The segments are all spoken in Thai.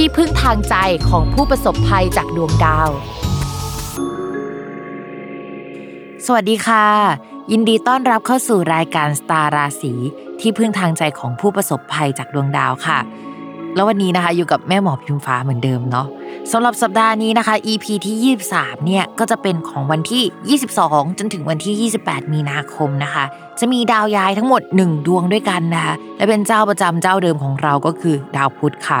ที่พึ่งทางใจของผู้ประสบภัยจากดวงดาว สวัสดีค่ะ ยินดีต้อนรับเข้าสู่รายการสตาราศีที่พึ่งทางใจของผู้ประสบภัยจากดวงดาวค่ะ แล้ววันนี้นะคะอยู่กับแม่หมอพิมฟ้าเหมือนเดิมเนาะสำหรับสัปดาห์นี้นะคะ EP ที่ 23 เนี่ยก็จะเป็นของวันที่ 22 จนถึงวันที่ 28 มีนาคมนะคะ จะมีดาวย้ายทั้งหมด 1 ดวงด้วยกันนะคะ และเป็นเจ้าประจำเจ้าเดิมของเราก็คือดาวพุธค่ะ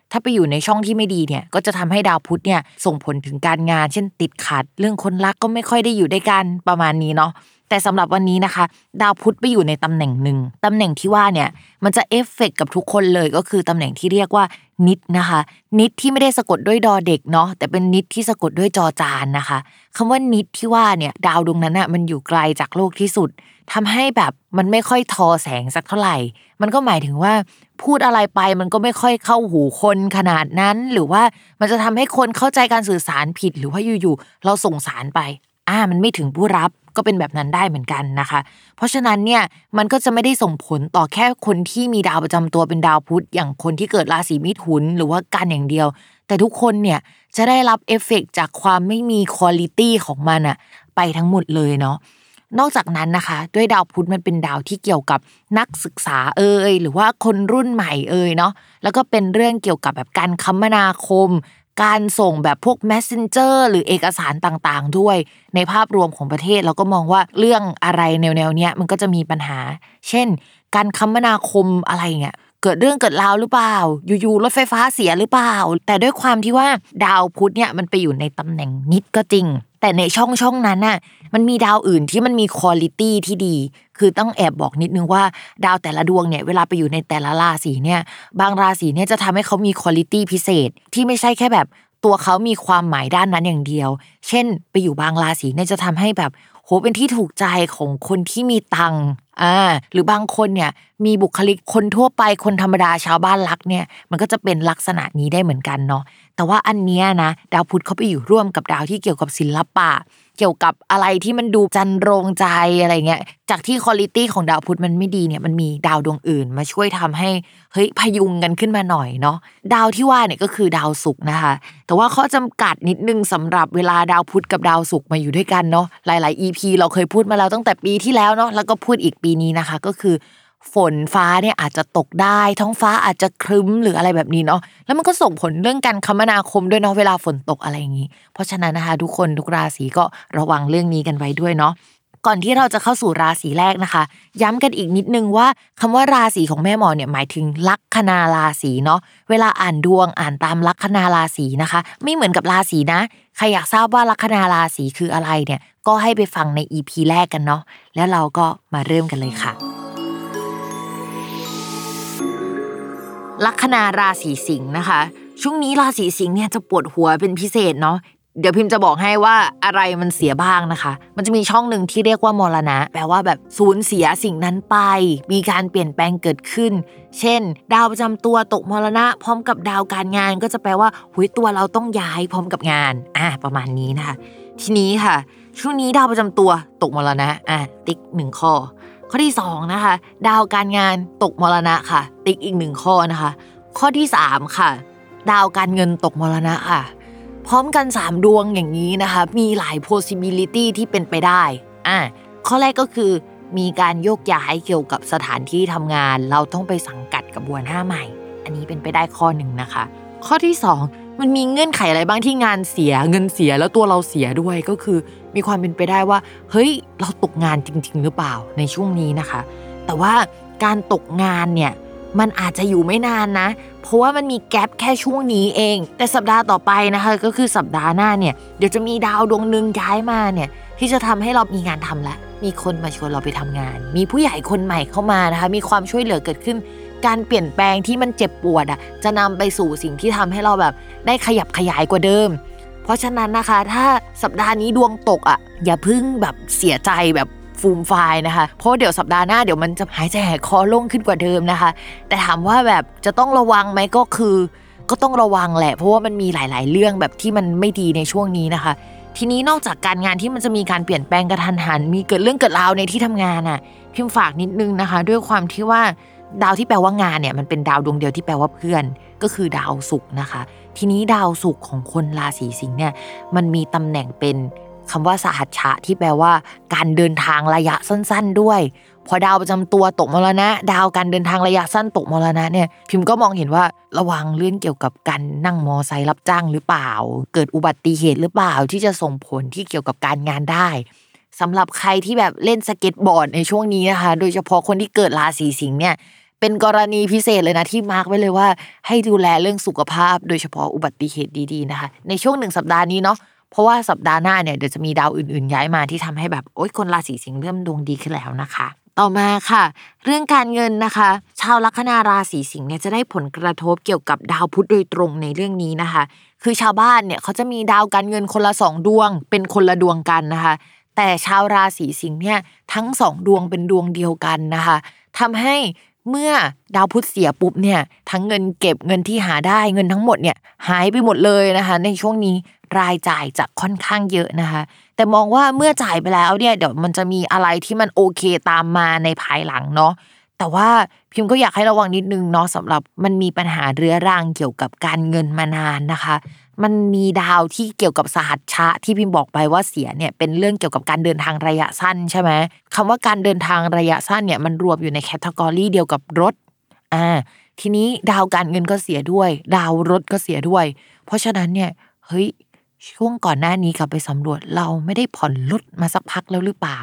ถ้าไปอยู่ในช่องที่ไม่ดีเนี่ยก็จะทำให้ดาวพุธเนี่ยส่งผลถึงการงาน เช่นติดขัด เรื่องคนรักก็ไม่ค่อยได้อยู่ด้วยกันประมาณนี้เนาะแต่สำหรับวันนี้นะคะ ดาวพุธไปอยู่ในตำแหน่งหนึ่งตำแหน่งที่ว่าเนี่ยมันจะเอฟเฟกกับทุกคนเลยก็คือตำแหน่งที่เรียกว่า นิดนะคะ นิดที่ไม่ได้สะกดด้วยดอเด็กเนาะแต่เป็นนิดที่สะกดด้วยจอจานนะคะคำว่านิดที่ว่าเนี่ยดาวดวงนั้นอะมันอยู่ไกลจากโลกที่สุดทำให้แบบมันไม่ค่อยทอแสงสักเท่าไหร่ มันก็หมายถึงว่าพูดอะไรไปมันก็ไม่ค่อยเข้าหูคนขนาดนั้น หรือว่ามันจะทำให้คนเข้าใจการสื่อสารผิดหรือว่าอยู่ๆเราส่งสารไป อ่ามันไม่ถึงผู้รับก็เป็นแบบนั้นได้เหมือนกันนะคะ เพราะฉะนั้นเนี่ยมันก็จะไม่ได้ส่งผลต่อแค่คนที่มีดาวประจำตัวเป็นดาวพุธอย่างคนที่เกิดราศีมิถุนหรือว่ากันอย่างเดียว แต่ทุกคนเนี่ยจะได้รับเอฟเฟกจากความไม่มีคุณลิตี้ของมันอะไปทั้งหมดเลยเนาะนอกจากนั้นนะคะ ด้วยดาวพุธมันเป็นดาวที่เกี่ยวกับนักศึกษาเอ่ยหรือว่าคนรุ่นใหม่เอ่ยเนาะแล้วก็เป็นเรื่องเกี่ยวกับแบบการคมนาคม การส่งแบบพวก messenger หรือเอกสารต่างๆ ด้วย ในภาพรวมของประเทศเราก็มองว่าเรื่องอะไรแนวๆเนี้ยมันก็จะมีปัญหา เช่น การคมนาคมอะไรเงี้ยเกิดเรื่องเกิดราวหรือเปล่า อยู่ๆรถไฟฟ้าเสียหรือเปล่า แต่ด้วยความที่ว่าดาวพุธเนี่ยมันไปอยู่ในตำแหน่งนิดก็จริง แต่ในช่องช่องนั้นน่ะมันมีดาวอื่นที่มันมีคุณลิตี้ที่ดี คือต้องแอบบอกนิดนึงว่าดาวแต่ละดวงเนี่ยเวลาไปอยู่ในแต่ละราศีเนี่ย บางราศีเนี่ยจะทำให้เขามีคุณลิตี้พิเศษ ที่ไม่ใช่แค่แบบตัวเขามีความหมายด้านนั้นอย่างเดียว เช่น ไปอยู่บางราศีเนี่ยจะทำให้แบบโหเป็นที่ถูกใจของคนที่มีตังค์ อ่าหรือบางคนเนี่ยมีบุคลิกคนทั่วไปคนธรรมดาชาวบ้านรักเนี่ยมันก็จะเป็นลักษณะนี้ได้เหมือนกันเนาะแต่ว่าอันเนี้ยนะดาวพุธเขาไปอยู่ร่วมกับดาวที่เกี่ยวกับศิลปะ กี่ยวกับอะไรที่มันดูจันโรงใจอะไรเงี้ย จากที่คุณลิตี้ของดาวพุธมันไม่ดีเนี่ยมันมีดาวดวงอื่น มาช่วยทำให้เฮ้ยพยุงกันขึ้นมาหน่อยเนาะดาวที่ว่าเนี่ยก็คือดาวศุกร์นะคะ แต่ว่าข้อจำกัดนิดนึงสำหรับเวลาดาวพุธกับดาวศุกร์มาอยู่ด้วยกันเนาะหลาย ๆ EP เราเคยพูดมาแล้วตั้งแต่ปีที่แล้วเนาะแล้วก็พูดอีกปีนี้นะคะ ก็คือ ฝนฟ้าเนี่ยอาจจะตกได้ ท้องฟ้าอาจจะครึ้มหรืออะไรแบบนี้เนาะแล้วมันก็ส่งผลเรื่องการคมนาคมด้วยเนาะเวลาฝนตกอะไรอย่างนี้ เพราะฉะนั้นนะคะ ทุกคนทุกราศีก็ระวังเรื่องนี้กันไว้ด้วยเนาะก่อนที่เราจะเข้าสู่ราศีแรกนะคะ ย้ำกันอีกนิดนึงว่าคำว่าราศีของแม่หมอเนี่ยหมายถึงลัคนาราศีเนาะเวลาอ่านดวงอ่านตามลัคนาราศีนะคะ ไม่เหมือนกับราศีนะใครอยากทราบว่าลัคนาราศีคืออะไรเนี่ยก็ให้ไปฟังใน EP แรกกันเนาะแล้วเราก็มาเริ่มกันเลยค่ะ ลัคนาราศีสิงห์นะคะ ช่วงนี้ราศีสิงห์เนี่ยจะปวดหัวเป็นพิเศษเนาะเดี๋ยวพิมพ์จะบอกให้ว่าอะไรมันเสียบ้างนะคะ มันจะมีช่องหนึ่งที่เรียกว่ามรณะ แปลว่าแบบสูญเสียสิ่งนั้นไป มีการเปลี่ยนแปลงเกิดขึ้น เช่น ดาวประจำตัวตกมรณะ พร้อมกับดาวการงาน ก็จะแปลว่าหุยตัวเราต้องย้ายพร้อมกับงาน อ่าประมาณนี้นะคะ ทีนี้ค่ะ ช่วงนี้ดาวประจำตัวตกมรณะ อะติ๊กหนึ่งข้อ ข้อที่สองนะคะดาวการงานตกมรณะค่ะ ติ๊กอีกหนึ่งข้อนะคะ ข้อที่สามค่ะ ดาวการเงินตกมรณะค่ะ พร้อมกัน 3 ดวงอย่างนี้นะคะ มีหลาย possibility ที่เป็นไปได้อะข้อแรกก็คือมีการโยกย้ายเกี่ยวกับสถานที่ทำงาน เราต้องไปสังกัดกับบัวหน้าใหม่ อันนี้เป็นไปได้ข้อหนึ่งนะคะ ข้อที่2 มันมีเงื่อนไขอะไรบ้างที่งานเสียเงินเสียแล้วตัวเราเสียด้วยก็คือ มีความเป็นไปได้ว่า เฮ้ย เราตกงานจริง ๆ หรือเปล่าในช่วงนี้นะคะ แต่ว่าการตกงานเนี่ยมันอาจจะอยู่ไม่นานนะ เพราะว่ามันมีแกลบแค่ช่วงนี้เอง แต่สัปดาห์ต่อไปนะคะ ก็คือสัปดาห์หน้าเนี่ยเดี๋ยวจะมีดาวดวงหนึ่งย้ายมาเนี่ยที่จะทำให้เรามีงานทำละ มีคนมาชวนเราไปทำงาน มีผู้ใหญ่คนใหม่เข้ามานะคะ มีความช่วยเหลือเกิดขึ้น การเปลี่ยนแปลงที่มันเจ็บปวดอะจะนำไปสู่สิ่งที่ทำให้เราแบบได้ขยับขยายกว่าเดิม เพราะฉะนั้นนะคะ ถ้าสัปดาห์นี้ดวงตกอะอย่าพึ่งแบบเสียใจแบบฟูมไฟายนะคะ เพราะเดี๋ยวสัปดาห์หน้าเดี๋ยวมันจะหายใจหายคอโล่งขึ้นกว่าเดิมนะคะ แต่ถามว่าแบบจะต้องระวังไหมก็คือ ก็ต้องระวังแหละ เพราะว่ามันมีหลาย ๆ เรื่องแบบที่มันไม่ดีในช่วงนี้นะคะ ทีนี้นอกจากการงานที่มันจะมีการเปลี่ยนแปลงกระทันหัน มีเกิดเรื่องเกิดราวในที่ทำงานอะพิมพ์ฝากนิดนึงนะคะ ด้วยความที่ว่า ดาวที่แปลว่างานเนี่ยมันเป็นดาวดวงเดียวที่แปลว่าเพื่อน ก็คือดาวศุกร์นะคะ ทีนี้ดาวศุกร์ของคนราศีสิงห์เนี่ยมันมีตำแหน่งเป็นคำว่าสหัชชะที่แปลว่า การเดินทางระยะสั้น ๆ ด้วย พอดาวประจำตัวตกมรณะ ดาวการเดินทางระยะสั้นตกมรณะเนี่ยพิมพ์ก็มองเห็นว่าระวังเรื่องเกี่ยวกับการนั่งมอไซค์รับจ้างหรือเปล่า เกิดอุบัติเหตุหรือเปล่าที่จะส่งผลที่เกี่ยวกับการงานได้สำหรับใครที่แบบเล่นสเก็ตบอร์ดในช่วงนี้นะคะ โดยเฉพาะคนที่เกิดราศีสิงห์เนี่ย เป็นกรณีพิเศษเลยนะที่มาร์กไว้เลยว่า ให้ดูแลเรื่องสุขภาพ โดยเฉพาะอุบัติเหตุดีๆนะคะ ในช่วงหนึ่งสัปดาห์นี้เนาะเพราะว่าสัปดาห์หน้าเนี่ยเดี๋ยวจะมีดาวอื่นๆย้ายมาที่ทำให้แบบโอ๊ยคนราศีสิงห์เริ่มดวงดีขึ้นแล้วนะคะ ต่อมาค่ะ เรื่องการเงินนะคะ ชาวลัคนาราศีสิงห์เนี่ยจะได้ผลกระทบเกี่ยวกับดาวพุธโดยตรงในเรื่องนี้นะคะ คือชาวบ้านเนี่ยเขาจะมีดาวการเงินคนละสองดวง เป็นคนละดวงกันนะคะ แต่ชาวราศีสิงห์เนี่ยทั้งสองดวงเป็นดวงเดียวกันนะคะทำให้ เมื่อดาวพุธเสียปุ๊บเนี่ยทั้งเงินเก็บเงินที่หาได้เงินทั้งหมดเนี่ยหายไปหมดเลยนะคะ ในช่วงนี้รายจ่ายจะค่อนข้างเยอะนะคะ แต่มองว่าเมื่อจ่ายไปแล้วเนี่ยเดี๋ยวมันจะมีอะไรที่มันโอเคตามมาในภายหลังเนาะแต่ว่าพิมพ์ก็อยากให้ระวังนิดนึงเนาะสำหรับมันมีปัญหาเรื้อรังเกี่ยวกับการเงินมานานนะคะ มันมีดาวที่เกี่ยวกับสหัชชะที่พิมพ์บอกไปว่าเสียเนี่ยเป็นเรื่องเกี่ยวกับการเดินทางระยะสั้นใช่ไหมคำว่าการเดินทางระยะสั้นเนี่ยมันรวมอยู่ในแคตตากรีเดียวกับรถอ่าทีนี้ดาวการเงินก็เสียด้วย ดาวรถก็เสียด้วย เพราะฉะนั้นเนี่ยเฮ้ยช่วงก่อนหน้านี้กลับไปสำรวจเราไม่ได้ผ่อนรถมาสักพักแล้วหรือเปล่า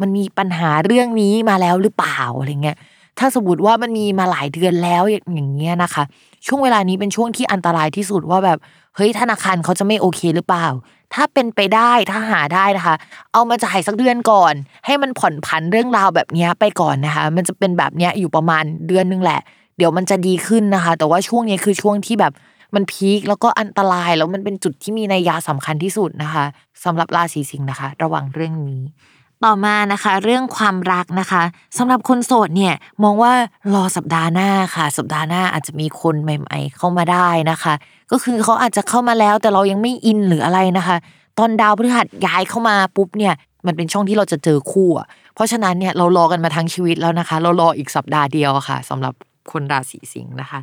มันมีปัญหาเรื่องนี้มาแล้วหรือเปล่าอะไรเงี้ย ถ้าสมมติว่ามันมีมาหลายเดือนแล้วอย่างเงี้ยนะคะ ช่วงเวลานี้เป็นช่วงที่อันตรายที่สุดว่าแบบเฮ้ยธนาคารเขาจะไม่โอเคหรือเปล่า ถ้าเป็นไปได้ถ้าหาได้นะคะ เอามาจ่ายสักเดือนก่อน ให้มันผ่อนผันเรื่องราวแบบนี้ไปก่อนนะคะ มันจะเป็นแบบนี้อยู่ประมาณเดือนนึงแหละ เดี๋ยวมันจะดีขึ้นนะคะ แต่ว่าช่วงนี้คือช่วงที่แบบมันพีคแล้วก็อันตรายแล้วมันเป็นจุดที่มีนัยยะสำคัญที่สุดนะคะสำหรับราศีสิงห์นะคะ ระวังเรื่องนี้ ต่อมานะคะ เรื่องความรักนะคะสำหรับคนโสดเนี่ยมองว่ารอสัปดาห์หน้าค่ะ สัปดาห์หน้าอาจจะมีคนใหม่ ๆ เข้ามาได้นะคะ ก็คือเขาอาจจะเข้ามาแล้วแต่เรายังไม่อินหรืออะไรนะคะ ตอนดาวพฤหัสย้ายเข้ามาปุ๊บเนี่ยมันเป็นช่องที่เราจะเจอคู่อะเพราะฉะนั้นเนี่ยเรารอกันมาทั้งชีวิตแล้วนะคะ เรารออีกสัปดาห์เดียวค่ะสำหรับคนราศีสิงห์นะคะ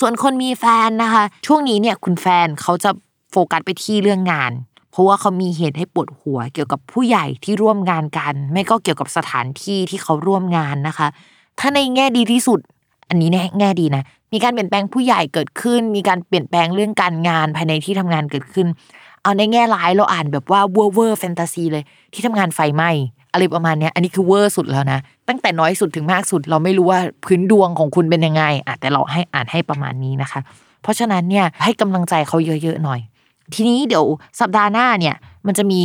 ส่วนคนมีแฟนนะคะ ช่วงนี้เนี่ยคุณแฟนเขาจะโฟกัสไปที่เรื่องงาน เพราะว่าเขามีเหตุให้ปวดหัวเกี่ยวกับผู้ใหญ่ที่ร่วมงานกัน ไม่ก็เกี่ยวกับสถานที่ที่เขาร่วมงานนะคะ ถ้าในแง่ดีที่สุด อันนี้ในแง่ดีนะ มีการเปลี่ยนแปลงผู้ใหญ่เกิดขึ้น มีการเปลี่ยนแปลงเรื่องการงานภายในที่ทำงานเกิดขึ้น เอาในแง่ร้ายเราอ่านแบบว่าเวอร์เวอร์แฟนตาซีเลยที่ทำงานไฟไหม้อะไรประมาณเนี้ยอันนี้คือเวอร์สุดแล้วนะ ตั้งแต่น้อยสุดถึงมากสุด เราไม่รู้ว่าพื้นดวงของคุณเป็นยังไงอะแต่เราให้อ่านให้ประมาณนี้นะคะ เพราะฉะนั้นเนี่ยให้กำลังใจเขาเยอะๆหน่อย ทีนี้เดี๋ยวสัปดาห์หน้าเนี่ย มันจะมี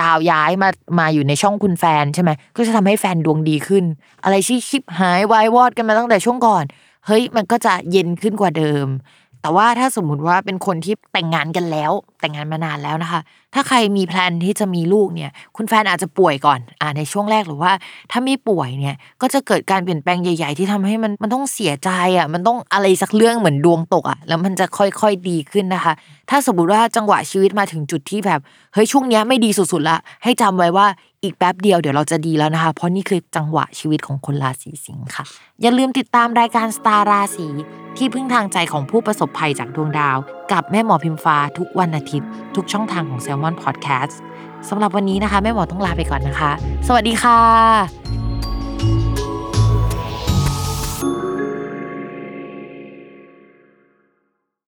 ดาวย้ายมามาอยู่ในช่องคุณแฟนใช่ไหมก็จะทำให้แฟนดวงดีขึ้น อะไรที่ชิบหายวายวอดกันมาตั้งแต่ช่วงก่อน เฮ้ยมันก็จะเย็นขึ้นกว่าเดิม แต่ว่าถ้าสมมุติว่าเป็นคนที่แต่งงานกันแล้ว แต่งงานมานานแล้วนะคะ ถ้าใครมีแพลนที่จะมีลูกเนี่ย คุณแฟนอาจจะป่วยก่อนอ่าในช่วงแรกหรือว่าถ้าไม่ป่วยเนี่ยก็จะเกิดการเปลี่ยนแปลงใหญ่ ๆ ที่ทำให้มันมันต้องเสียใจอะมันต้องอะไรสักเรื่องเหมือนดวงตกอะแล้วมันจะค่อยๆดีขึ้นนะคะ ถ้าสมมติว่าจังหวะชีวิตมาถึงจุดที่แบบเฮ้ยช่วงเนี้ยไม่ดีสุดๆละให้จำไว้ว่าอีกแป๊บเดียวเดี๋ยวเราจะดีแล้วนะคะ เพราะนี่คือจังหวะชีวิตของคนราศีสิงค์ค่ะ อย่าลืมติดตามรายการสตาร์ราศี ที่พึ่งทางใจของผู้ประสบภัยจากดวงดาว กับแม่หมอพิมฟ้าทุกวันอาทิตย์ ทุกช่องทางของ s ซ l m o n Podcast สำหรับวันนี้นะคะ แม่หมอต้องลาไปก่อนนะคะ สวัสดีค่ะ